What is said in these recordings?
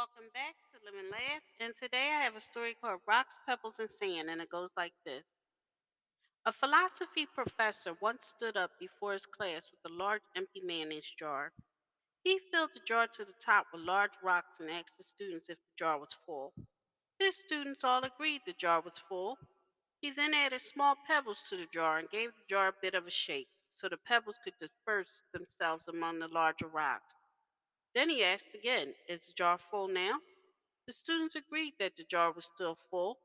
Welcome back to and Laugh. And today I have a story called Rocks, Pebbles, and Sand, and it goes like this. A philosophy professor once stood up before his class with a large empty mayonnaise jar. He filled the jar to the top with large rocks and asked the students if the jar was full. His students all agreed the jar was full. He then added small pebbles to the jar and gave the jar a bit of a shake so the pebbles could disperse themselves among the larger rocks. Then he asked again, Is the jar full now? The students agreed that the jar was still full.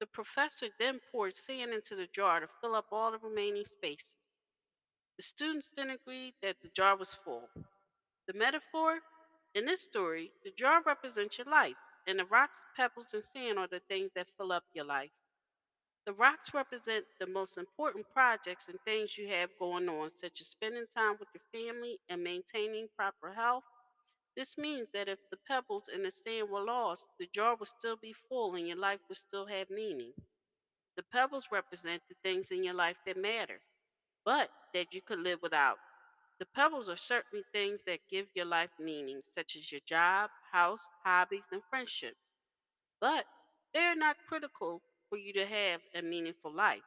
The professor then poured sand into the jar to fill up all the remaining spaces. The students then agreed that the jar was full. The metaphor in this story, the jar represents your life, and the rocks, pebbles, and sand are the things that fill up your life. The rocks represent the most important projects and things you have going on, such as spending time with your family and maintaining proper health this means that if the pebbles and the sand were lost, the jar would still be full and your life would still have meaning. The pebbles represent the things in your life that matter, but that you could live without. The pebbles are certainly things that give your life meaning, such as your job, house, hobbies, and friendships. But they are not critical for you to have a meaningful life.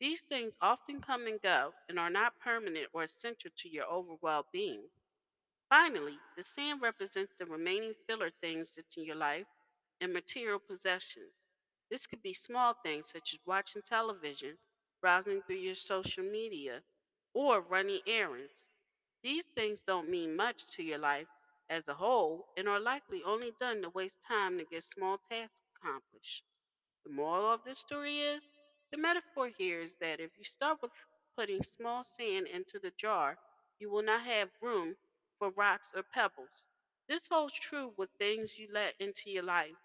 These things often come and go and are not permanent or essential to your overall well being. Finally, the sand represents the remaining filler things that's in your life and material possessions. This could be small things such as watching television, browsing through your social media, or running errands. These things don't mean much to your life as a whole and are likely only done to waste time to get small tasks accomplished. The moral of this story is the metaphor here is that if you start with putting small sand into the jar, you will not have room for rocks or pebbles. This holds true with things you let into your life.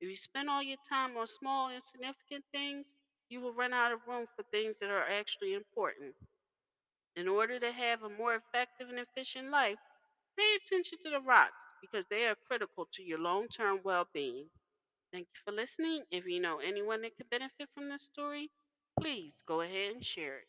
If you spend all your time on small, and insignificant things, you will run out of room for things that are actually important. In order to have a more effective and efficient life, pay attention to the rocks because they are critical to your long term well being. Thank you for listening. If you know anyone that could benefit from this story, please go ahead and share it.